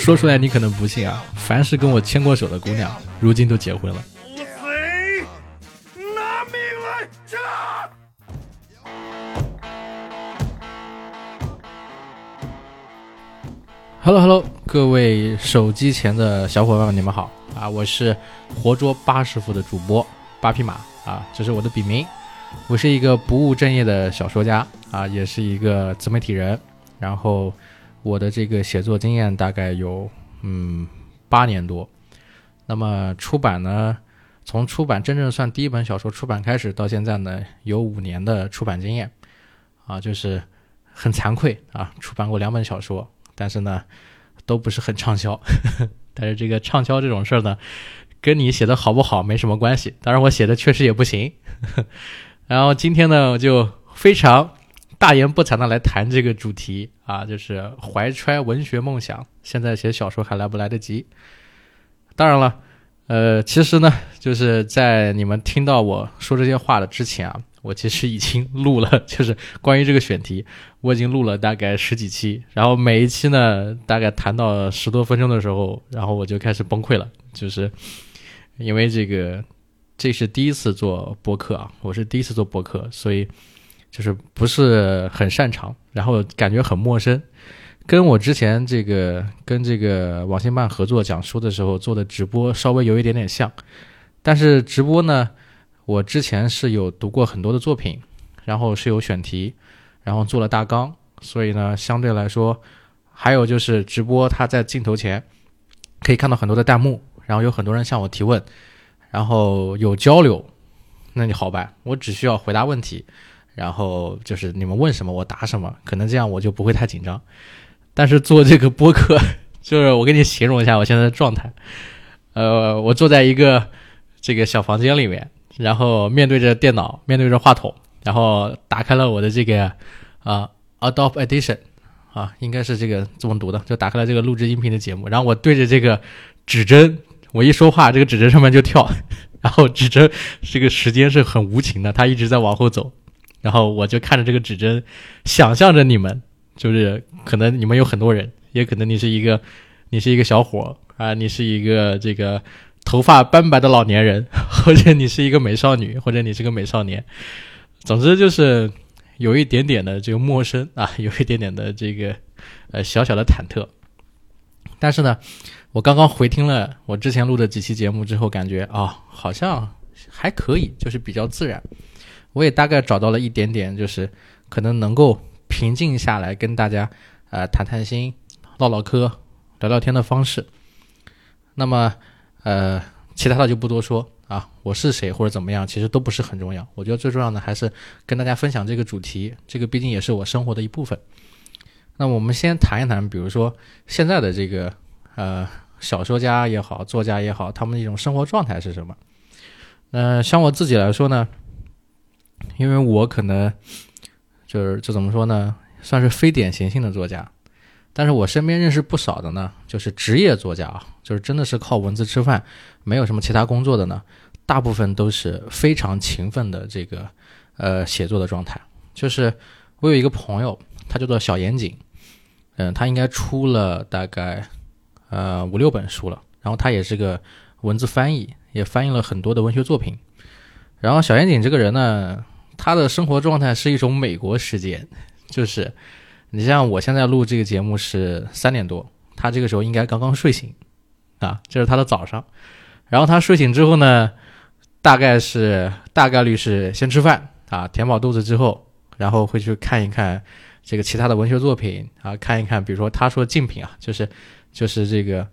说出来你可能不信啊，凡是跟我牵过手的姑娘，如今都结婚了。贼，拿命来！Hello Hello，各位手机前的小伙伴们，你们好啊！我是活捉八师傅的主播八匹马啊，这是我的笔名。我是一个不务正业的小说家啊，也是一个自媒体人。然后我的这个写作经验大概有嗯八年多。那么出版呢，从出版真正算第一本小说出版开始到现在呢，有五年的出版经验啊，就是很惭愧啊，出版过两本小说。但是呢，都不是很畅销。但是这个畅销这种事儿呢，跟你写的好不好没什么关系。当然我写的确实也不行。然后今天呢，我就非常大言不惭的来谈这个主题啊，就是怀揣文学梦想，现在写小说还来不来得及？当然了，呃，其实呢，就是在你们听到我说这些话的之前啊。我其实已经录了，就是关于这个选题，我已经录了大概十几期，然后每一期呢，大概谈到十多分钟的时候，然后我就开始崩溃了，就是因为这个这是第一次做播客啊，我是第一次做播客，所以就是不是很擅长，然后感觉很陌生，跟我之前这个跟这个网信办合作讲书的时候做的直播稍微有一点点像，但是直播呢。我之前是有读过很多的作品，然后是有选题，然后做了大纲，所以呢，相对来说，还有就是直播，他在镜头前可以看到很多的弹幕，然后有很多人向我提问，然后有交流，那你好办，我只需要回答问题，然后就是你们问什么我答什么，可能这样我就不会太紧张。但是做这个播客，就是我给你形容一下我现在的状态，呃，我坐在一个这个小房间里面。然后面对着电脑，面对着话筒，然后打开了我的这个啊 Adobe Edition 啊，应该是这个这么读的，就打开了这个录制音频的节目。然后我对着这个指针，我一说话，这个指针上面就跳，然后指针这个时间是很无情的，它一直在往后走。然后我就看着这个指针，想象着你们，就是可能你们有很多人，也可能你是一个你是一个小伙啊，你是一个这个。头发斑白的老年人，或者你是一个美少女，或者你是个美少年，总之就是有一点点的这个陌生啊，有一点点的这个呃小小的忐忑。但是呢，我刚刚回听了我之前录的几期节目之后，感觉啊好像还可以，就是比较自然。我也大概找到了一点点，就是可能能够平静下来跟大家呃谈谈心、唠唠嗑、聊聊天的方式。那么。呃，其他的就不多说啊。我是谁或者怎么样，其实都不是很重要。我觉得最重要的还是跟大家分享这个主题，这个毕竟也是我生活的一部分。那我们先谈一谈，比如说现在的这个呃小说家也好，作家也好，他们的一种生活状态是什么？呃，像我自己来说呢，因为我可能就是就怎么说呢，算是非典型性的作家。但是我身边认识不少的呢，就是职业作家啊，就是真的是靠文字吃饭，没有什么其他工作的呢，大部分都是非常勤奋的这个呃写作的状态。就是我有一个朋友，他叫做小严谨，嗯，他应该出了大概呃五六本书了，然后他也是个文字翻译，也翻译了很多的文学作品。然后小严谨这个人呢，他的生活状态是一种美国时间，就是。你像我现在录这个节目是三点多，他这个时候应该刚刚睡醒，啊，这是他的早上。然后他睡醒之后呢，大概是大概率是先吃饭啊，填饱肚子之后，然后会去看一看这个其他的文学作品啊，看一看，比如说他说竞品啊，就是就是这个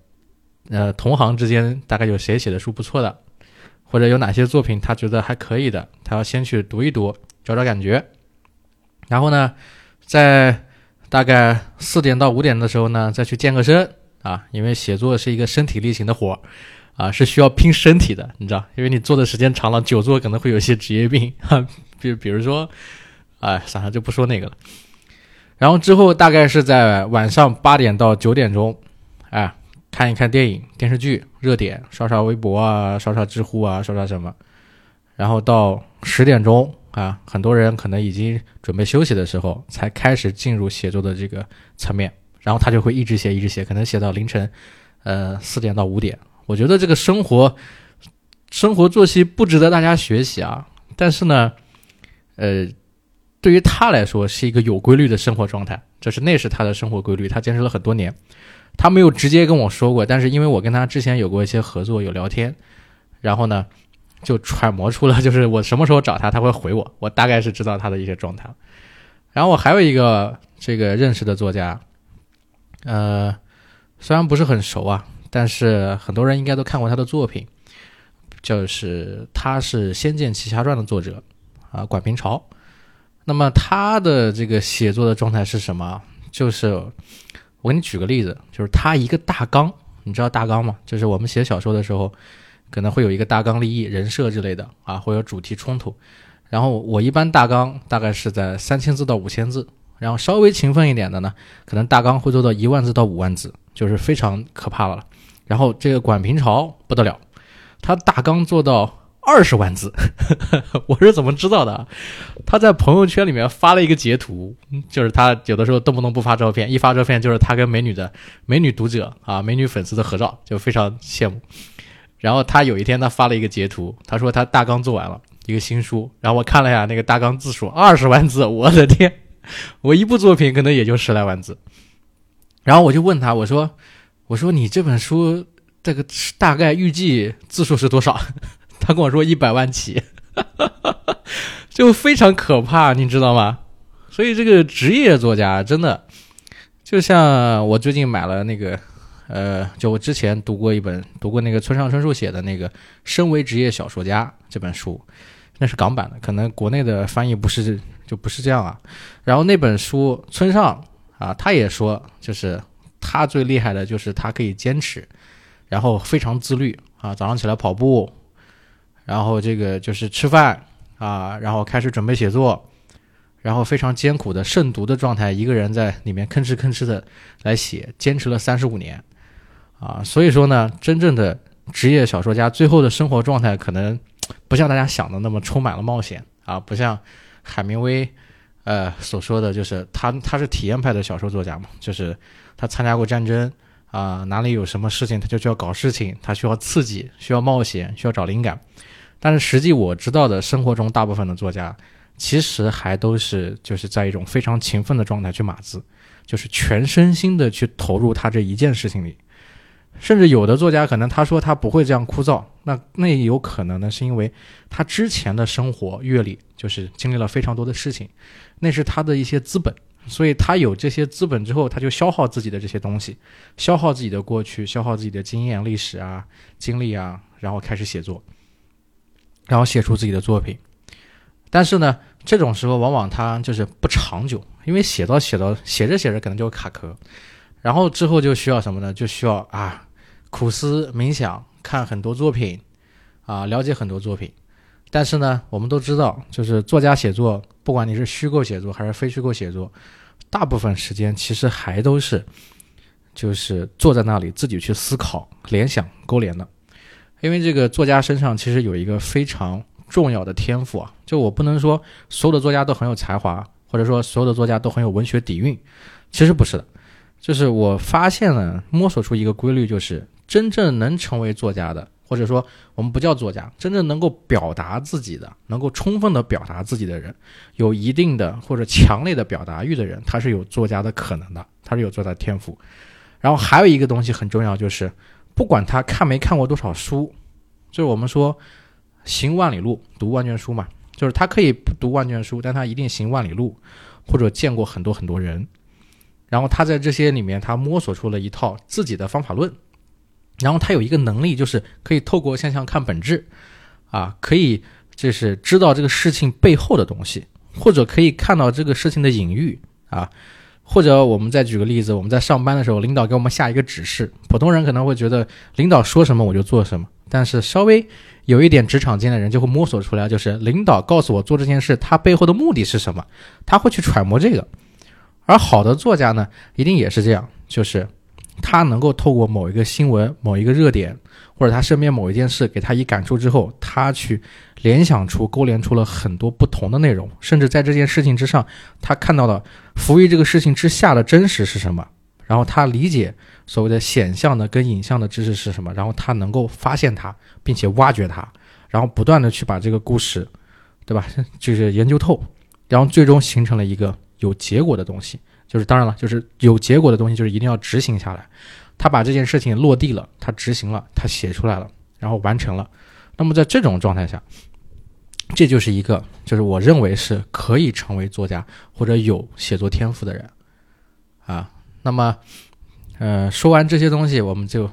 呃同行之间大概有谁写的书不错的，或者有哪些作品他觉得还可以的，他要先去读一读，找找感觉。然后呢，在大概四点到五点的时候呢，再去健个身啊，因为写作是一个身体力行的活儿，啊，是需要拼身体的，你知道，因为你做的时间长了，久坐可能会有些职业病，哈，比比如说，哎，算了，就不说那个了。然后之后大概是在晚上八点到九点钟，哎，看一看电影、电视剧热点，刷刷微博啊，刷刷知乎啊，刷刷什么，然后到十点钟。啊，很多人可能已经准备休息的时候，才开始进入写作的这个层面，然后他就会一直写，一直写，可能写到凌晨，呃，四点到五点。我觉得这个生活生活作息不值得大家学习啊，但是呢，呃，对于他来说是一个有规律的生活状态，这是那是他的生活规律，他坚持了很多年。他没有直接跟我说过，但是因为我跟他之前有过一些合作，有聊天，然后呢，就揣摩出了，就是我什么时候找他，他会回我，我大概是知道他的一些状态。然后我还有一个这个认识的作家，呃，虽然不是很熟啊，但是很多人应该都看过他的作品，就是他是《仙剑奇侠传》的作者啊，管平朝。那么他的这个写作的状态是什么？就是我给你举个例子，就是他一个大纲，你知道大纲吗？就是我们写小说的时候，可能会有一个大纲立意、人设之类的啊，会有主题冲突。然后我一般大纲大概是在三千字到五千字，然后稍微勤奋一点的呢，可能大纲会做到一万字到五万字，就是非常可怕了。然后这个管平潮不得了，他大纲做到二十万字，我是怎么知道的？他在朋友圈里面发了一个截图，就是他有的时候动不动不发照片，一发照片就是他跟美女的美女读者啊、美女粉丝的合照，就非常羡慕。然后他有一天他发了一个截图，他说他大纲做完了。一个新书，然后我看了一下那个大纲字数二十万字，我的天，我一部作品可能也就十来万字。然后我就问他，我说，我说你这本书这个大概预计字数是多少？跟我说一百万起，就非常可怕，你知道吗？所以这个职业作家真的，就像我最近买了那个。呃，就我之前读过一本，读过那个村上春树写的那个《身为职业小说家》这本书，那是港版的，可能国内的翻译不是就不是这样啊。然后那本书，村上啊，他也说，就是他最厉害的就是他可以坚持，然后非常自律啊，早上起来跑步，然后这个就是吃饭啊，然后开始准备写作，然后非常艰苦的慎独的状态，一个人在里面吭哧吭哧的来写，坚持了三十五年。啊，所以说呢，真正的职业小说家最后的生活状态可能不像大家想的那么充满了冒险啊，不像海明威，呃所说的就是他他是体验派的小说作家嘛，就是他参加过战争啊，哪里有什么事情他就需要搞事情，他需要刺激，需要冒险，需要找灵感。但是实际我知道的生活中大部分的作家其实还都是就是在一种非常勤奋的状态去码字，就是全身心的去投入他这一件事情里。甚至有的作家可能他说他不会这样枯燥，那那也有可能呢，是因为他之前的生活阅历就是经历了非常多的事情，那是他的一些资本，所以他有这些资本之后，他就消耗自己的这些东西，消耗自己的过去，消耗自己的经验、历史啊、经历啊，然后开始写作，然后写出自己的作品。但是呢，这种时候往往他就是不长久，因为写到写到写着写着可能就卡壳，然后之后就需要什么呢？就需要啊。苦思冥想，看很多作品，啊，了解很多作品，但是呢，我们都知道，就是作家写作，不管你是虚构写作还是非虚构写作，大部分时间其实还都是，就是坐在那里自己去思考、联想、勾连的。因为这个作家身上其实有一个非常重要的天赋啊，就我不能说所有的作家都很有才华，或者说所有的作家都很有文学底蕴，其实不是的，就是我发现了，摸索出一个规律，就是。真正能成为作家的，或者说我们不叫作家，真正能够表达自己的，能够充分的表达自己的人，有一定的或者强烈的表达欲的人，他是有作家的可能的，他是有作家天赋。然后还有一个东西很重要，就是不管他看没看过多少书，就是我们说行万里路，读万卷书嘛，就是他可以不读万卷书，但他一定行万里路，或者见过很多很多人，然后他在这些里面，他摸索出了一套自己的方法论。然后他有一个能力，就是可以透过现象看本质，啊，可以就是知道这个事情背后的东西，或者可以看到这个事情的隐喻啊，或者我们再举个例子，我们在上班的时候，领导给我们下一个指示，普通人可能会觉得领导说什么我就做什么，但是稍微有一点职场经验的人就会摸索出来，就是领导告诉我做这件事，他背后的目的是什么，他会去揣摩这个，而好的作家呢，一定也是这样，就是。他能够透过某一个新闻、某一个热点，或者他身边某一件事给他以感触之后，他去联想出、勾连出了很多不同的内容，甚至在这件事情之上，他看到了浮于这个事情之下的真实是什么然后他理解所谓的显像的跟影像的知识是什么，然后他能够发现它，并且挖掘它，然后不断的去把这个故事，对吧？就是研究透，然后最终形成了一个有结果的东西。就是当然了，就是有结果的东西，就是一定要执行下来。他把这件事情落地了，他执行了，他写出来了，然后完成了。那么在这种状态下，这就是一个，就是我认为是可以成为作家或者有写作天赋的人啊。那么，呃，说完这些东西，我们就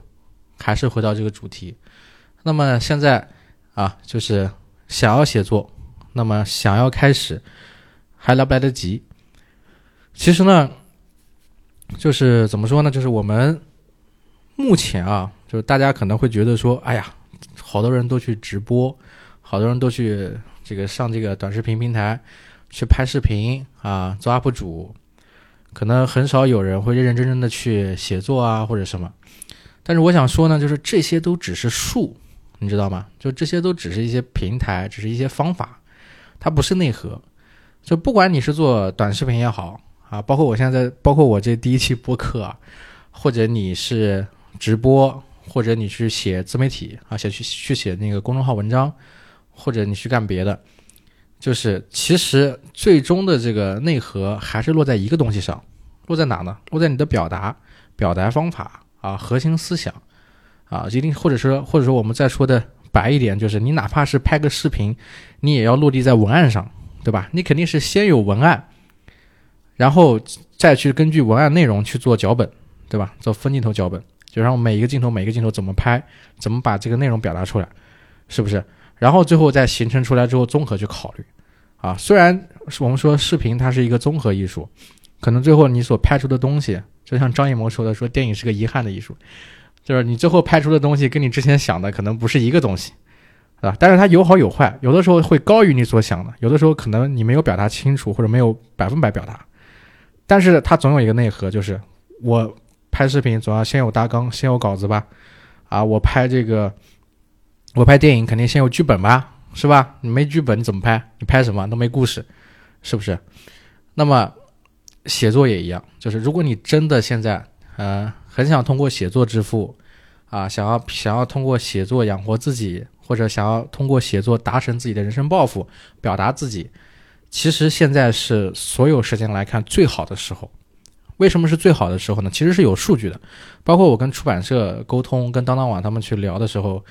还是回到这个主题。那么现在啊，就是想要写作，那么想要开始，还来不来得及？其实呢，就是怎么说呢？就是我们目前啊，就是大家可能会觉得说，哎呀，好多人都去直播，好多人都去这个上这个短视频平台去拍视频啊，做 UP 主，可能很少有人会认认真真的去写作啊或者什么。但是我想说呢，就是这些都只是术，你知道吗？就这些都只是一些平台，只是一些方法，它不是内核。就不管你是做短视频也好。啊，包括我现在，包括我这第一期播客啊，或者你是直播，或者你去写自媒体啊，写去去写那个公众号文章，或者你去干别的，就是其实最终的这个内核还是落在一个东西上，落在哪呢？落在你的表达、表达方法啊，核心思想啊，一定或者说或者说我们再说的白一点，就是你哪怕是拍个视频，你也要落地在文案上，对吧？你肯定是先有文案。然后再去根据文案内容去做脚本，对吧？做分镜头脚本，就让每一个镜头每一个镜头怎么拍，怎么把这个内容表达出来，是不是？然后最后再形成出来之后，综合去考虑。啊，虽然我们说视频它是一个综合艺术，可能最后你所拍出的东西，就像张艺谋说的，说电影是个遗憾的艺术，就是你最后拍出的东西跟你之前想的可能不是一个东西，啊，但是它有好有坏，有的时候会高于你所想的，有的时候可能你没有表达清楚，或者没有百分百表达。但是它总有一个内核，就是我拍视频总要先有大纲，先有稿子吧？啊，我拍这个，我拍电影肯定先有剧本吧，是吧？你没剧本你怎么拍？你拍什么都没故事，是不是？那么写作也一样，就是如果你真的现在呃很想通过写作致富啊，想要想要通过写作养活自己，或者想要通过写作达成自己的人生抱负，表达自己。其实现在是所有时间来看最好的时候，为什么是最好的时候呢？其实是有数据的，包括我跟出版社沟通，跟当当网他们去聊的时候，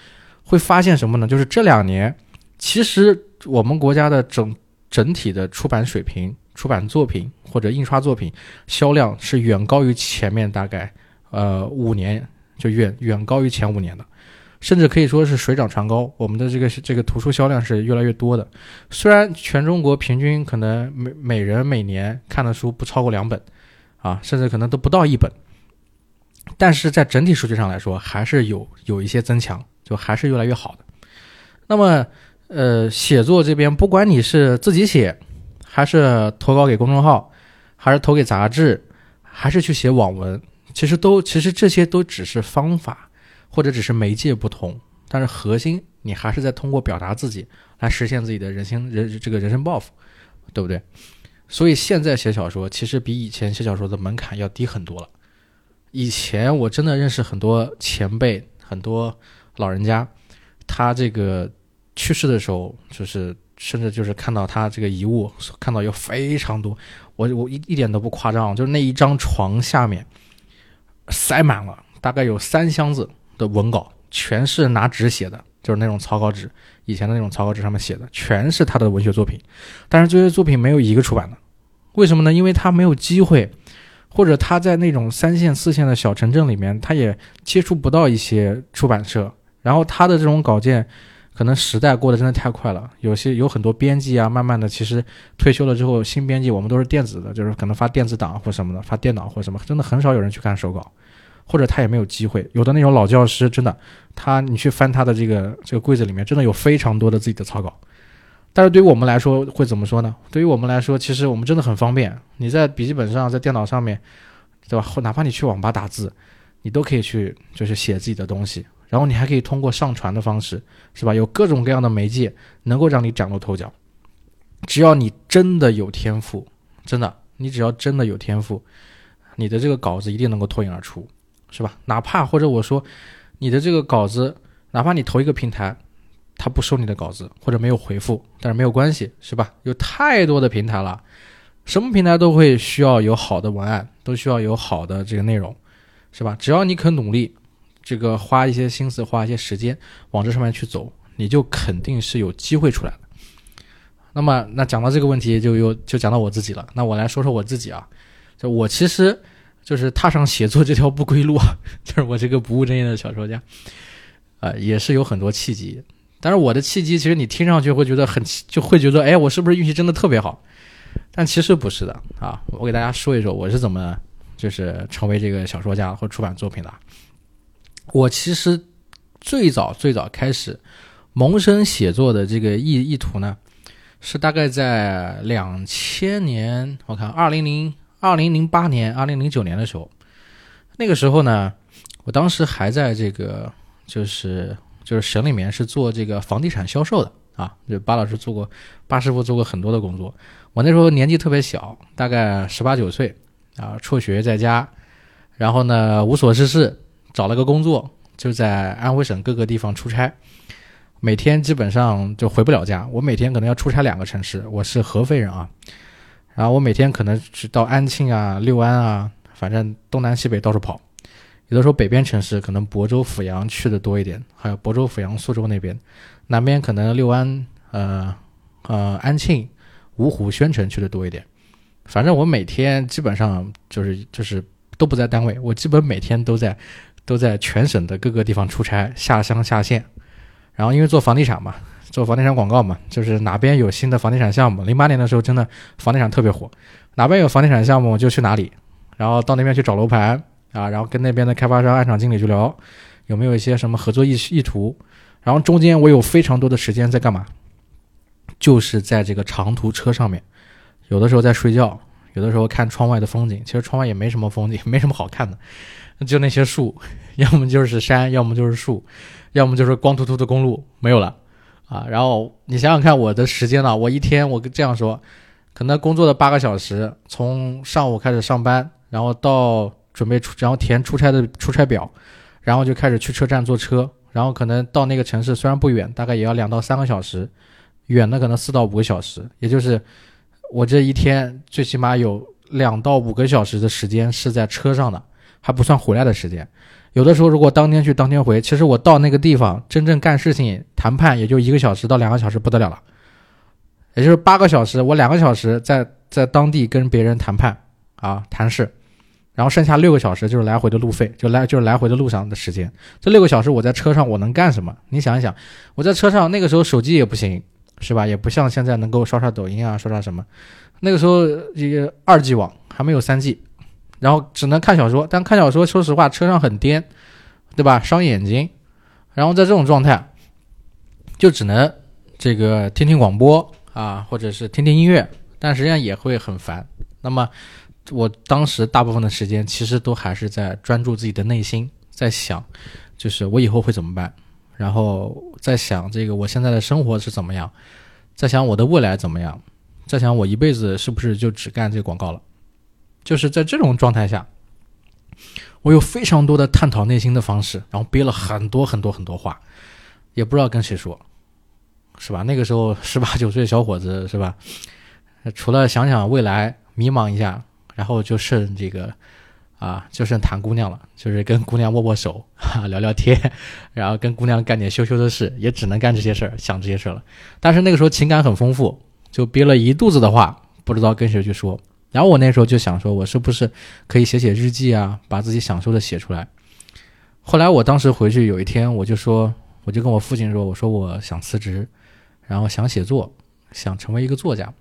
会发现什么呢？就是这两年，其实我们国家的整整体的出版水平、出版作品或者印刷作品销量是远高于前面大概呃五年，就远远高于前五年的。甚至可以说是水涨船高，我们的这个这个图书销量是越来越多的。虽然全中国平均可能每每人每年看的书不超过两本，啊，甚至可能都不到一本，但是在整体数据上来说，还是有有一些增强，就还是越来越好的。那么，呃，写作这边，不管你是自己写，还是投稿给公众号，还是投给杂志，还是去写网文，其实都其实这些都只是方法。或者只是媒介不同，但是核心你还是在通过表达自己来实现自己的人生人这个人生抱负，对不对？所以现在写小说其实比以前写小说的门槛要低很多了。以前我真的认识很多前辈，很多老人家，他这个去世的时候，就是甚至就是看到他这个遗物，看到有非常多，我我一一点都不夸张，就是那一张床下面塞满了，大概有三箱子。的文稿全是拿纸写的，就是那种草稿纸，以前的那种草稿纸上面写的，全是他的文学作品。但是这些作品没有一个出版的，为什么呢？因为他没有机会，或者他在那种三线、四线的小城镇里面，他也接触不到一些出版社。然后他的这种稿件，可能时代过得真的太快了，有些有很多编辑啊，慢慢的其实退休了之后，新编辑我们都是电子的，就是可能发电子档或什么的，发电脑或什么，真的很少有人去看手稿。或者他也没有机会，有的那种老教师，真的，他你去翻他的这个这个柜子里面，真的有非常多的自己的草稿。但是对于我们来说，会怎么说呢？对于我们来说，其实我们真的很方便，你在笔记本上，在电脑上面，对吧？或哪怕你去网吧打字，你都可以去就是写自己的东西，然后你还可以通过上传的方式，是吧？有各种各样的媒介能够让你崭露头角。只要你真的有天赋，真的，你只要真的有天赋。你的这个稿子一定能够脱颖而出，是吧？哪怕或者我说你的这个稿子，哪怕你投一个平台，他不收你的稿子或者没有回复，但是没有关系，是吧？有太多的平台了，什么平台都会需要有好的文案，都需要有好的这个内容，是吧？只要你肯努力，这个花一些心思，花一些时间往这上面去走，你就肯定是有机会出来的。那么，那讲到这个问题，就又就讲到我自己了。那我来说说我自己啊，就我其实就是踏上写作这条不归路啊，就是我这个不务正业的小说家，啊，也是有很多契机。但是我的契机，其实你听上去会觉得很，就会觉得，哎，我是不是运气真的特别好？但其实不是的啊。我给大家说一说我是怎么就是成为这个小说家或出版作品的。我其实最早最早开始萌生写作的这个意意图呢。是大概在两千年，我看二零零二零零八年、二零零九年的时候，那个时候呢，我当时还在这个就是就是省里面是做这个房地产销售的啊，就巴老师做过，巴师傅做过很多的工作。我那时候年纪特别小，大概十八九岁啊，辍学在家，然后呢无所事事，找了个工作，就在安徽省各个地方出差。每天基本上就回不了家，我每天可能要出差两个城市。我是合肥人啊，然后我每天可能是到安庆啊、六安啊，反正东南西北到处跑。有的时候北边城市可能亳州、阜阳去的多一点，还有亳州、阜阳、苏州那边。南边可能六安、呃呃安庆、芜湖、宣城去的多一点。反正我每天基本上就是就是都不在单位，我基本每天都在都在全省的各个地方出差，下乡下县。然后因为做房地产嘛，做房地产广告嘛，就是哪边有新的房地产项目，零八年的时候真的房地产特别火，哪边有房地产项目就去哪里，然后到那边去找楼盘啊，然后跟那边的开发商、案场经理去聊，有没有一些什么合作意意图，然后中间我有非常多的时间在干嘛，就是在这个长途车上面，有的时候在睡觉，有的时候看窗外的风景，其实窗外也没什么风景，没什么好看的，就那些树，要么就是山，要么就是树。要么就是光秃秃的公路没有了，啊，然后你想想看我的时间呢？我一天我这样说，可能工作的八个小时，从上午开始上班，然后到准备出，然后填出差的出差表，然后就开始去车站坐车，然后可能到那个城市虽然不远，大概也要两到三个小时，远的可能四到五个小时，也就是我这一天最起码有两到五个小时的时间是在车上的，还不算回来的时间。有的时候，如果当天去当天回，其实我到那个地方真正干事情、谈判也就一个小时到两个小时不得了了，也就是八个小时，我两个小时在在当地跟别人谈判啊谈事，然后剩下六个小时就是来回的路费，就来就是来回的路上的时间。这六个小时我在车上我能干什么？你想一想，我在车上那个时候手机也不行，是吧？也不像现在能够刷刷抖音啊，刷刷什么。那个时候一个二 G 网还没有三 G。然后只能看小说，但看小说说实话车上很颠，对吧？伤眼睛。然后在这种状态，就只能这个听听广播啊，或者是听听音乐，但实际上也会很烦。那么我当时大部分的时间其实都还是在专注自己的内心，在想，就是我以后会怎么办，然后在想这个我现在的生活是怎么样，在想我的未来怎么样，在想我一辈子是不是就只干这广告了。就是在这种状态下，我有非常多的探讨内心的方式，然后憋了很多很多很多话，也不知道跟谁说，是吧？那个时候十八九岁小伙子，是吧？除了想想未来，迷茫一下，然后就剩这个啊，就剩谈姑娘了，就是跟姑娘握握手，聊聊天，然后跟姑娘干点羞羞的事，也只能干这些事儿，想这些事儿了。但是那个时候情感很丰富，就憋了一肚子的话，不知道跟谁去说。然后我那时候就想说，我是不是可以写写日记啊，把自己想说的写出来。后来我当时回去有一天，我就说，我就跟我父亲说，我说我想辞职，然后想写作，想成为一个作家。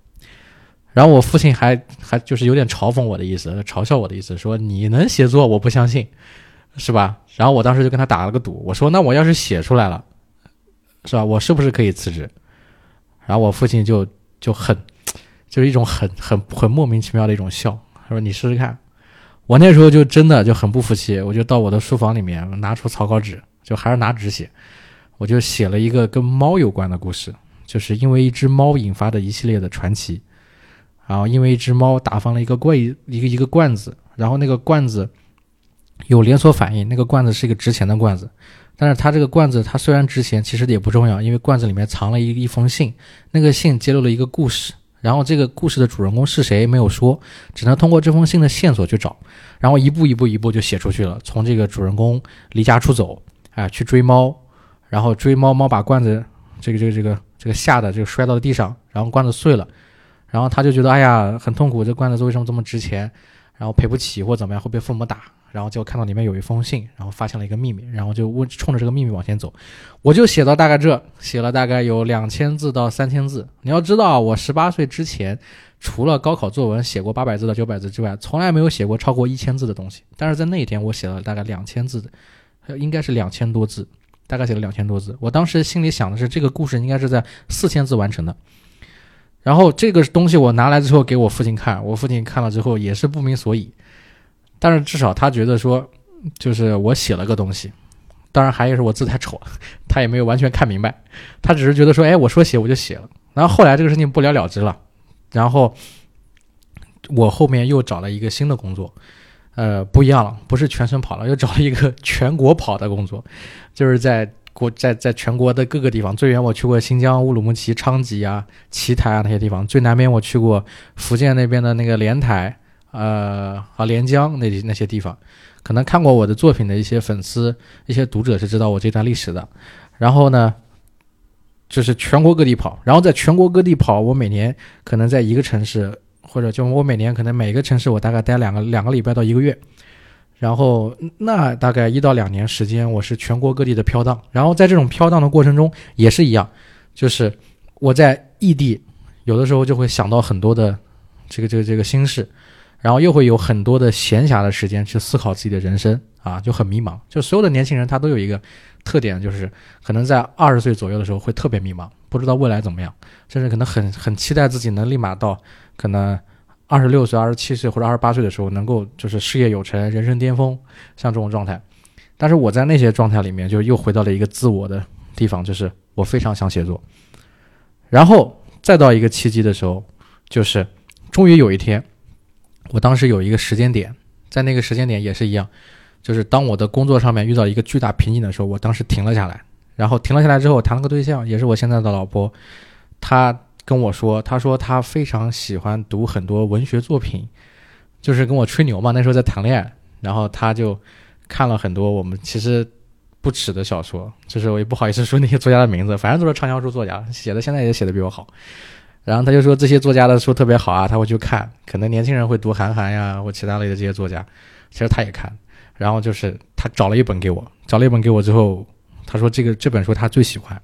然后我父亲还还就是有点嘲讽我的意思，嘲笑我的意思，说你能写作，我不相信，是吧？然后我当时就跟他打了个赌，我说那我要是写出来了，是吧？我是不是可以辞职？然后我父亲就就很。就是一种很很很莫名其妙的一种笑。他说：“你试试看。”我那时候就真的就很不服气，我就到我的书房里面拿出草稿纸，就还是拿纸写，我就写了一个跟猫有关的故事，就是因为一只猫引发的一系列的传奇。然后因为一只猫打翻了一个罐一个一个罐子，然后那个罐子有连锁反应，那个罐子是一个值钱的罐子，但是它这个罐子它虽然值钱，其实也不重要，因为罐子里面藏了一一封信，那个信揭露了一个故事，然后这个故事的主人公是谁没有说，只能通过这封信的线索去找，然后一步一步一步就写出去了，从这个主人公离家出走，哎，去追猫，然后追猫，猫把罐子这个这个这个这个吓得就摔到了地上，然后罐子碎了，然后他就觉得哎呀很痛苦，这罐子为什么这么值钱？然后赔不起或怎么样会被父母打，然后就看到里面有一封信，然后发现了一个秘密，然后就问冲着这个秘密往前走。我就写到大概这，写了大概有两千字到三千字。你要知道，我十八岁之前，除了高考作文写过八百字到九百字之外，从来没有写过超过一千字的东西。但是在那一天，我写了大概两千字，应该是两千多字，大概写了两千多字。我当时心里想的是，这个故事应该是在四千字完成的。然后这个东西我拿来之后给我父亲看，我父亲看了之后也是不明所以，但是至少他觉得说，就是我写了个东西，当然还有是我字太丑，他也没有完全看明白，他只是觉得说，哎，我说写我就写了。然后后来这个事情不了了之了，然后我后面又找了一个新的工作，呃，不一样了，不是全省跑了，又找了一个全国跑的工作，就是在。国在在全国的各个地方，最远我去过新疆乌鲁木齐昌吉啊、奇台啊那些地方，最南边我去过福建那边的那个莲台，呃啊连江那那些地方，可能看过我的作品的一些粉丝、一些读者是知道我这段历史的。然后呢，就是全国各地跑，然后在全国各地跑，我每年可能在一个城市，或者就我每年可能每个城市我大概待两个两个礼拜到一个月。然后那大概一到两年时间，我是全国各地的飘荡。然后在这种飘荡的过程中，也是一样，就是我在异地，有的时候就会想到很多的这个这个这个心事，然后又会有很多的闲暇的时间去思考自己的人生啊，就很迷茫。就所有的年轻人他都有一个特点，就是可能在二十岁左右的时候会特别迷茫，不知道未来怎么样，甚至可能很很期待自己能立马到可能。二十六岁、二十七岁或者二十八岁的时候，能够就是事业有成、人生巅峰，像这种状态。但是我在那些状态里面，就又回到了一个自我的地方，就是我非常想写作。然后再到一个契机的时候，就是终于有一天，我当时有一个时间点，在那个时间点也是一样，就是当我的工作上面遇到一个巨大瓶颈的时候，我当时停了下来。然后停了下来之后，谈了个对象，也是我现在的老婆，她。跟我说，她说她非常喜欢读很多文学作品，就是跟我吹牛嘛。那时候在谈恋爱，然后她就看了很多我们其实不耻的小说，就是我也不好意思说那些作家的名字，反正都是畅销书作家，写的现在也写的比我好。然后他就说这些作家的书特别好啊，他会去看。可能年轻人会读韩寒呀或其他类的这些作家，其实他也看。然后就是他找了一本给我，找了一本给我之后，他说这个这本书他最喜欢，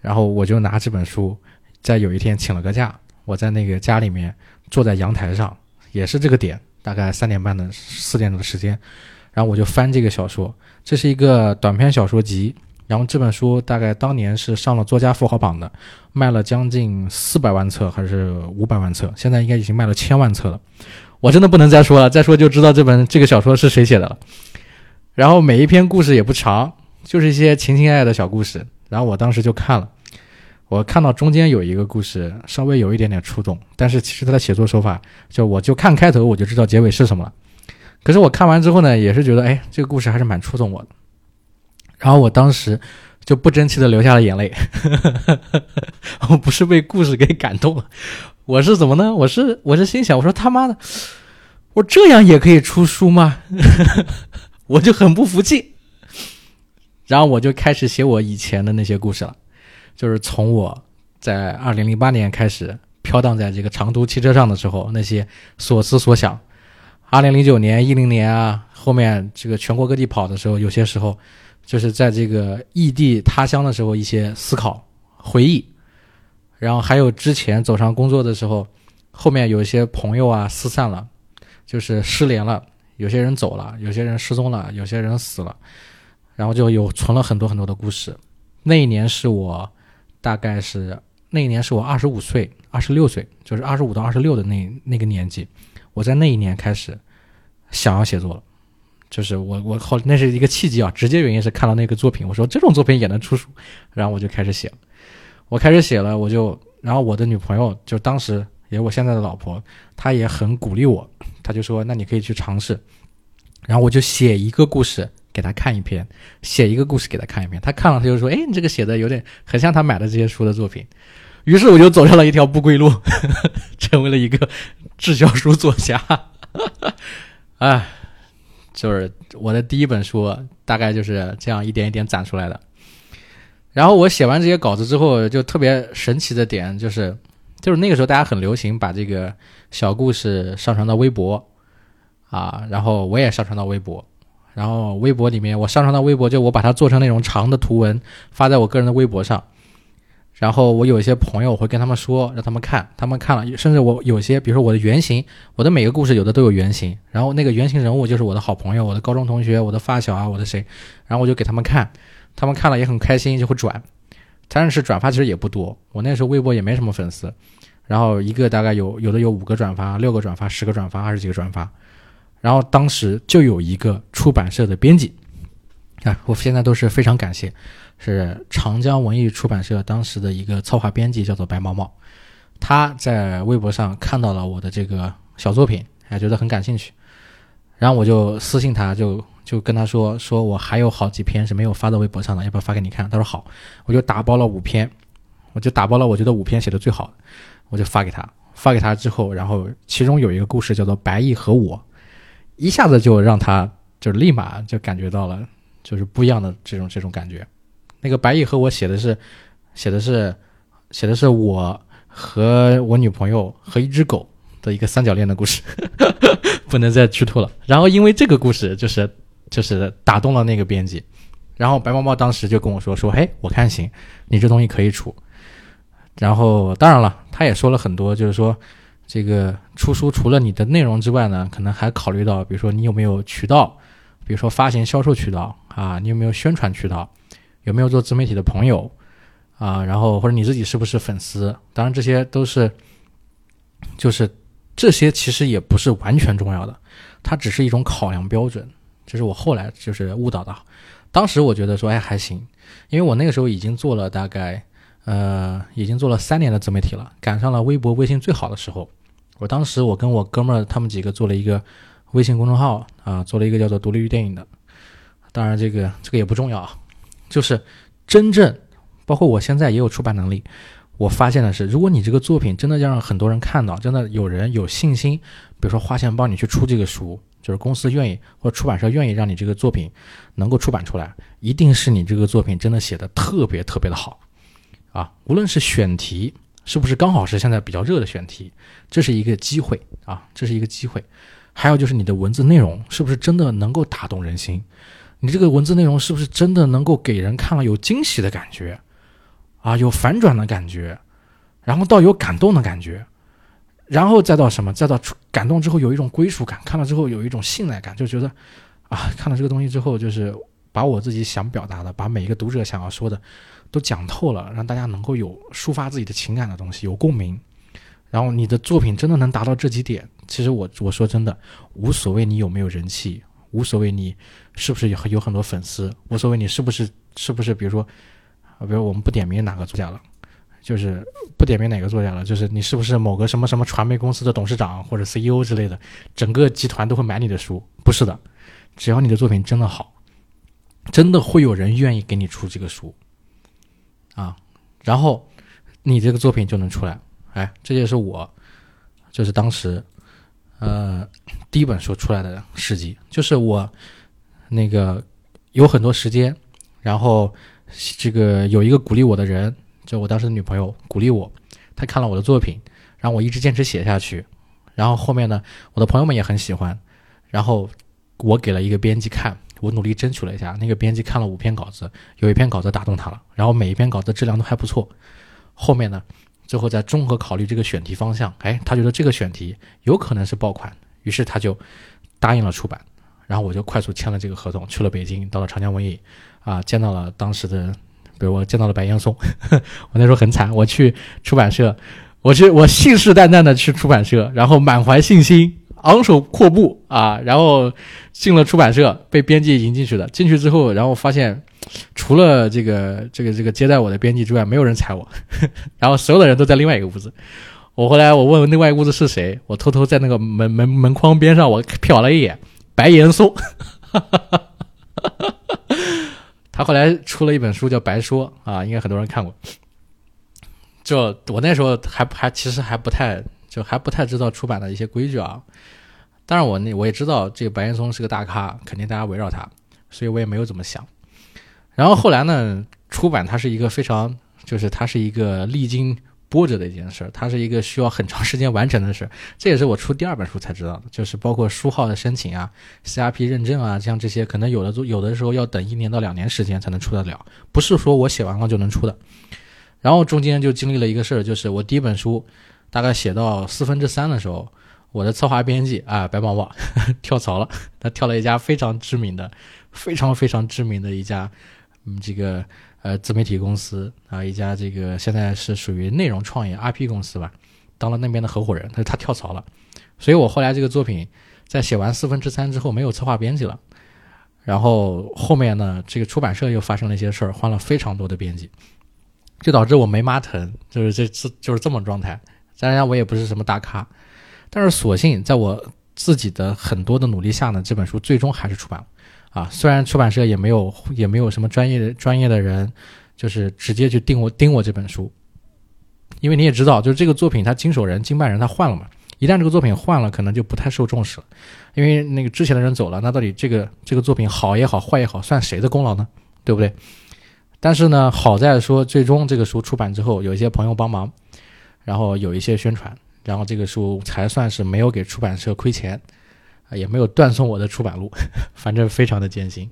然后我就拿这本书。在有一天请了个假，我在那个家里面坐在阳台上，也是这个点，大概三点半的四点钟的时间，然后我就翻这个小说，这是一个短篇小说集，然后这本书大概当年是上了作家富豪榜的，卖了将近四百万册还是五百万册，现在应该已经卖了千万册了，我真的不能再说了，再说就知道这本这个小说是谁写的了。然后每一篇故事也不长，就是一些情情爱爱的小故事，然后我当时就看了。我看到中间有一个故事，稍微有一点点触动，但是其实他的写作手法，就我就看开头我就知道结尾是什么了。可是我看完之后呢，也是觉得，哎，这个故事还是蛮触动我的。然后我当时就不争气的流下了眼泪，我不是被故事给感动了，我是怎么呢？我是我是心想，我说他妈的，我这样也可以出书吗？我就很不服气。然后我就开始写我以前的那些故事了。就是从我在二零零八年开始飘荡在这个长途汽车上的时候，那些所思所想；二零零九年、一零年啊，后面这个全国各地跑的时候，有些时候就是在这个异地他乡的时候，一些思考、回忆；然后还有之前走上工作的时候，后面有一些朋友啊失散了，就是失联了，有些人走了，有些人失踪了，有些人死了，然后就有存了很多很多的故事。那一年是我。大概是那一年是我二十五岁、二十六岁，就是二十五到二十六的那那个年纪，我在那一年开始想要写作了，就是我我后那是一个契机啊，直接原因是看到那个作品，我说这种作品也能出书，然后我就开始写了，我开始写了，我就然后我的女朋友就当时也是我现在的老婆，她也很鼓励我，她就说：“那你可以去尝试。”然后我就写一个故事给她看一篇，写一个故事给她看一篇。她看了，她就说：“哎，你这个写的有点很像她买的这些书的作品。”于是我就走上了一条不归路，成为了一个滞销书作家。哎，就是我的第一本书，大概就是这样一点一点攒出来的。然后我写完这些稿子之后，就特别神奇的点就是，就是那个时候大家很流行把这个小故事上传到微博，啊，然后我也上传到微博，然后微博里面我上传到微博，就我把它做成那种长的图文发在我个人的微博上，然后我有一些朋友我会跟他们说，让他们看，他们看了，甚至我有些，比如说我的原型，我的每个故事有的都有原型，然后那个原型人物就是我的好朋友，我的高中同学，我的发小啊，我的谁，然后我就给他们看。他们看了也很开心，就会转，但是转发其实也不多。我那时候微博也没什么粉丝，然后一个大概有有的有五个转发、六个转发、十个转发、二十几个转发。然后当时就有一个出版社的编辑，啊，我现在都是非常感谢，是长江文艺出版社当时的一个策划编辑，叫做白毛毛。他在微博上看到了我的这个小作品，还觉得很感兴趣，然后我就私信他就。就跟他说说，我还有好几篇是没有发到微博上的，要不要发给你看？他说好，我就打包了五篇，我就打包了我觉得五篇写的最好，我就发给他。发给他之后，然后其中有一个故事叫做《白毅和我》，一下子就让他就立马就感觉到了，就是不一样的这种这种感觉。那个《白毅和我》写的是写的是写的是我和我女朋友和一只狗的一个三角恋的故事，不能再剧透了。然后因为这个故事就是。就是打动了那个编辑，然后白毛毛当时就跟我说说，嘿，我看行，你这东西可以出。然后当然了，他也说了很多，就是说这个出书除了你的内容之外呢，可能还考虑到，比如说你有没有渠道，比如说发行销售渠道啊，你有没有宣传渠道，有没有做自媒体的朋友啊，然后或者你自己是不是粉丝？当然这些都是，就是这些其实也不是完全重要的，它只是一种考量标准。这是我后来就是误导的，当时我觉得说，哎还行，因为我那个时候已经做了大概，呃，已经做了三年的自媒体了，赶上了微博、微信最好的时候。我当时我跟我哥们儿他们几个做了一个微信公众号啊，做了一个叫做“独立于电影”的。当然这个这个也不重要啊，就是真正包括我现在也有出版能力，我发现的是，如果你这个作品真的要让很多人看到，真的有人有信心，比如说花钱帮你去出这个书。就是公司愿意或者出版社愿意让你这个作品能够出版出来，一定是你这个作品真的写的特别特别的好，啊，无论是选题是不是刚好是现在比较热的选题，这是一个机会啊，这是一个机会。还有就是你的文字内容是不是真的能够打动人心，你这个文字内容是不是真的能够给人看了有惊喜的感觉，啊，有反转的感觉，然后到有感动的感觉。然后再到什么？再到感动之后有一种归属感，看了之后有一种信赖感，就觉得，啊，看了这个东西之后，就是把我自己想表达的，把每一个读者想要说的，都讲透了，让大家能够有抒发自己的情感的东西，有共鸣。然后你的作品真的能达到这几点，其实我我说真的，无所谓你有没有人气，无所谓你是不是有有很多粉丝，无所谓你是不是是不是，比如说，啊，比如我们不点名哪个作家了。就是不点名哪个作家了，就是你是不是某个什么什么传媒公司的董事长或者 CEO 之类的，整个集团都会买你的书？不是的，只要你的作品真的好，真的会有人愿意给你出这个书，啊，然后你这个作品就能出来。哎，这就是我，就是当时，呃，第一本书出来的事迹，就是我那个有很多时间，然后这个有一个鼓励我的人。就我当时的女朋友鼓励我，她看了我的作品，让我一直坚持写下去。然后后面呢，我的朋友们也很喜欢。然后我给了一个编辑看，我努力争取了一下，那个编辑看了五篇稿子，有一篇稿子打动他了。然后每一篇稿子质量都还不错。后面呢，最后再综合考虑这个选题方向，哎，他觉得这个选题有可能是爆款，于是他就答应了出版。然后我就快速签了这个合同，去了北京，到了长江文艺，啊，见到了当时的。比如我见到了白岩松，我那时候很惨，我去出版社，我去我信誓旦旦的去出版社，然后满怀信心，昂首阔步啊，然后进了出版社，被编辑迎进去了。进去之后，然后发现除了这个这个这个接待我的编辑之外，没有人睬我，然后所有的人都在另外一个屋子。我后来我问问另外一个屋子是谁，我偷偷在那个门门门框边上我瞟了一眼，白岩松，他后来出了一本书叫《白说》啊，应该很多人看过。就我那时候还还其实还不太就还不太知道出版的一些规矩啊，当然我那我也知道这个白岩松是个大咖，肯定大家围绕他，所以我也没有怎么想。然后后来呢，出版它是一个非常就是它是一个历经。波折的一件事，它是一个需要很长时间完成的事。这也是我出第二本书才知道的，就是包括书号的申请啊、CRP 认证啊，像这些可能有的有的时候要等一年到两年时间才能出得了，不是说我写完了就能出的。然后中间就经历了一个事儿，就是我第一本书大概写到四分之三的时候，我的策划编辑啊白毛毛 跳槽了，他跳了一家非常知名的、非常非常知名的一家嗯这个。呃，自媒体公司啊，一家这个现在是属于内容创业 IP 公司吧，当了那边的合伙人，他他跳槽了，所以我后来这个作品在写完四分之三之后没有策划编辑了，然后后面呢，这个出版社又发生了一些事儿，换了非常多的编辑，就导致我没妈疼，就是这次就是这么状态。当然我也不是什么大咖，但是所幸在我自己的很多的努力下呢，这本书最终还是出版了。啊，虽然出版社也没有也没有什么专业的专业的人，就是直接去盯我盯我这本书，因为你也知道，就是这个作品它经手人经办人他换了嘛，一旦这个作品换了，可能就不太受重视了，因为那个之前的人走了，那到底这个这个作品好也好坏也好，算谁的功劳呢？对不对？但是呢，好在说最终这个书出版之后，有一些朋友帮忙，然后有一些宣传，然后这个书才算是没有给出版社亏钱。也没有断送我的出版路，反正非常的艰辛，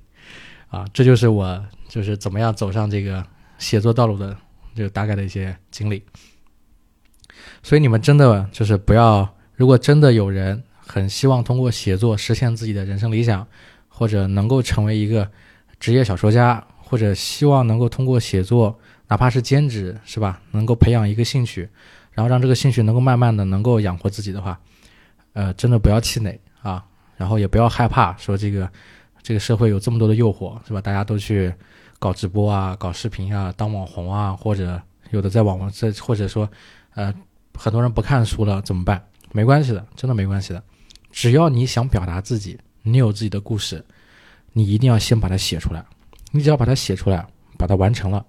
啊，这就是我就是怎么样走上这个写作道路的就大概的一些经历。所以你们真的就是不要，如果真的有人很希望通过写作实现自己的人生理想，或者能够成为一个职业小说家，或者希望能够通过写作，哪怕是兼职，是吧？能够培养一个兴趣，然后让这个兴趣能够慢慢的能够养活自己的话，呃，真的不要气馁。然后也不要害怕，说这个这个社会有这么多的诱惑，是吧？大家都去搞直播啊，搞视频啊，当网红啊，或者有的在网，这或者说，呃，很多人不看书了怎么办？没关系的，真的没关系的。只要你想表达自己，你有自己的故事，你一定要先把它写出来。你只要把它写出来，把它完成了，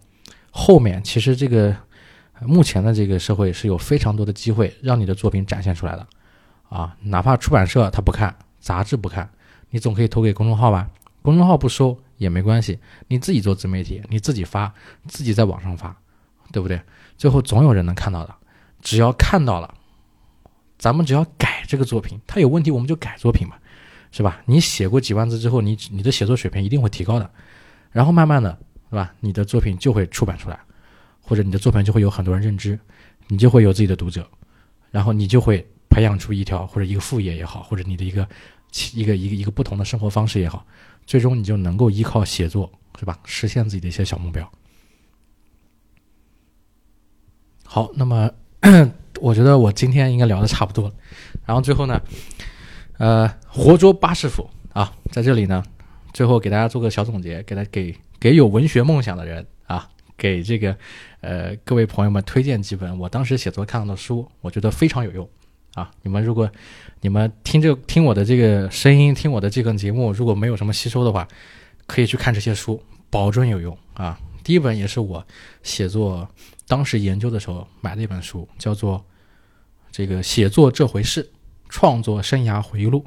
后面其实这个目前的这个社会是有非常多的机会让你的作品展现出来的，啊，哪怕出版社他不看。杂志不看，你总可以投给公众号吧？公众号不收也没关系，你自己做自媒体，你自己发，自己在网上发，对不对？最后总有人能看到的。只要看到了，咱们只要改这个作品，它有问题我们就改作品嘛，是吧？你写过几万字之后，你你的写作水平一定会提高的，然后慢慢的，是吧？你的作品就会出版出来，或者你的作品就会有很多人认知，你就会有自己的读者，然后你就会培养出一条或者一个副业也好，或者你的一个。一个一个一个不同的生活方式也好，最终你就能够依靠写作，是吧？实现自己的一些小目标。好，那么 我觉得我今天应该聊的差不多了。然后最后呢，呃，活捉八师傅啊，在这里呢，最后给大家做个小总结，给他给给有文学梦想的人啊，给这个呃各位朋友们推荐几本我当时写作看到的书，我觉得非常有用。啊，你们如果你们听这听我的这个声音，听我的这个节目，如果没有什么吸收的话，可以去看这些书，保准有用啊。第一本也是我写作当时研究的时候买的一本书，叫做《这个写作这回事：创作生涯回忆录》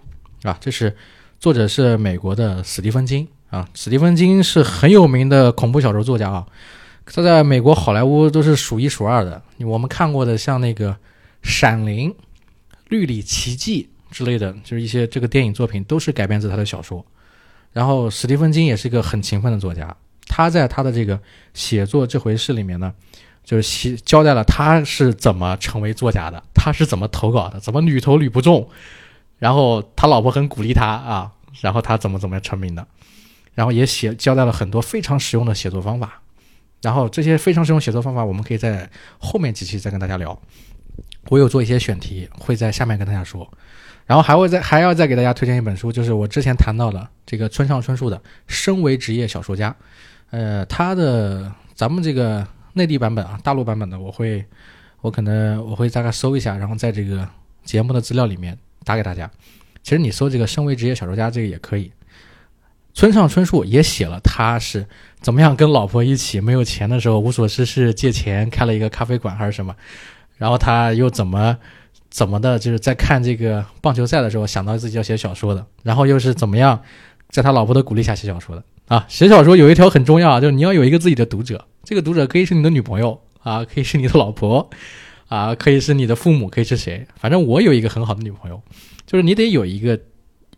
啊，这是作者是美国的史蒂芬金啊。史蒂芬金是很有名的恐怖小说作家啊，他在美国好莱坞都是数一数二的。我们看过的像那个《闪灵》。《绿里奇迹》之类的，就是一些这个电影作品，都是改编自他的小说。然后，史蒂芬金也是一个很勤奋的作家。他在他的这个写作这回事里面呢，就是写交代了他是怎么成为作家的，他是怎么投稿的，怎么屡投屡不中。然后他老婆很鼓励他啊，然后他怎么怎么样成名的。然后也写交代了很多非常实用的写作方法。然后这些非常实用写作方法，我们可以在后面几期再跟大家聊。我有做一些选题，会在下面跟大家说，然后还会再还要再给大家推荐一本书，就是我之前谈到的这个村上春树的《身为职业小说家》，呃，他的咱们这个内地版本啊，大陆版本的我会我可能我会大概搜一下，然后在这个节目的资料里面打给大家。其实你搜这个“身为职业小说家”这个也可以。村上春树也写了他是怎么样跟老婆一起没有钱的时候无所事事借钱开了一个咖啡馆还是什么，然后他又怎么怎么的，就是在看这个棒球赛的时候想到自己要写小说的，然后又是怎么样在他老婆的鼓励下写小说的啊？写小说有一条很重要，就是你要有一个自己的读者，这个读者可以是你的女朋友啊，可以是你的老婆啊，可以是你的父母，可以是谁？反正我有一个很好的女朋友，就是你得有一个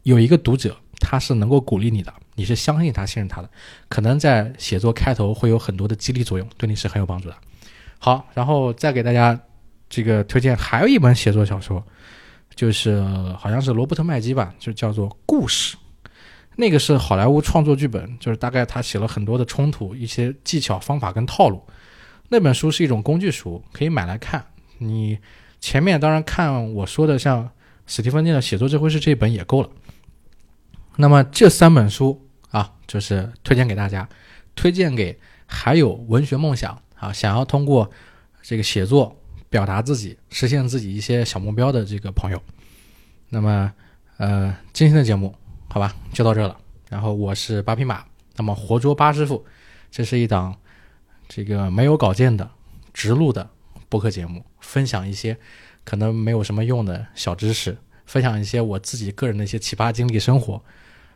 有一个读者，他是能够鼓励你的。你是相信他、信任他的，可能在写作开头会有很多的激励作用，对你是很有帮助的。好，然后再给大家这个推荐，还有一本写作小说，就是好像是罗伯特麦基吧，就叫做《故事》，那个是好莱坞创作剧本，就是大概他写了很多的冲突、一些技巧、方法跟套路。那本书是一种工具书，可以买来看。你前面当然看我说的，像史蒂芬金的《写作这回事》这一本也够了。那么这三本书。啊，就是推荐给大家，推荐给还有文学梦想啊，想要通过这个写作表达自己、实现自己一些小目标的这个朋友。那么，呃，今天的节目好吧，就到这了。然后我是八匹马，那么活捉八师傅，这是一档这个没有稿件的直录的播客节目，分享一些可能没有什么用的小知识，分享一些我自己个人的一些奇葩经历、生活，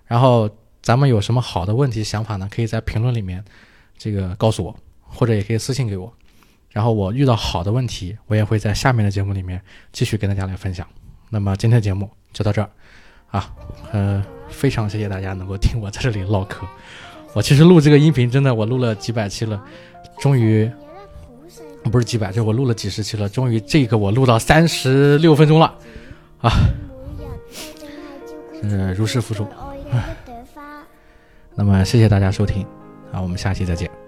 然后。咱们有什么好的问题、想法呢？可以在评论里面，这个告诉我，或者也可以私信给我。然后我遇到好的问题，我也会在下面的节目里面继续跟大家来分享。那么今天的节目就到这儿，啊，呃，非常谢谢大家能够听我在这里唠嗑。我其实录这个音频真的，我录了几百期了，终于不是几百，就我录了几十期了，终于这个我录到三十六分钟了，啊，嗯，如释负重。那么，谢谢大家收听，啊，我们下期再见。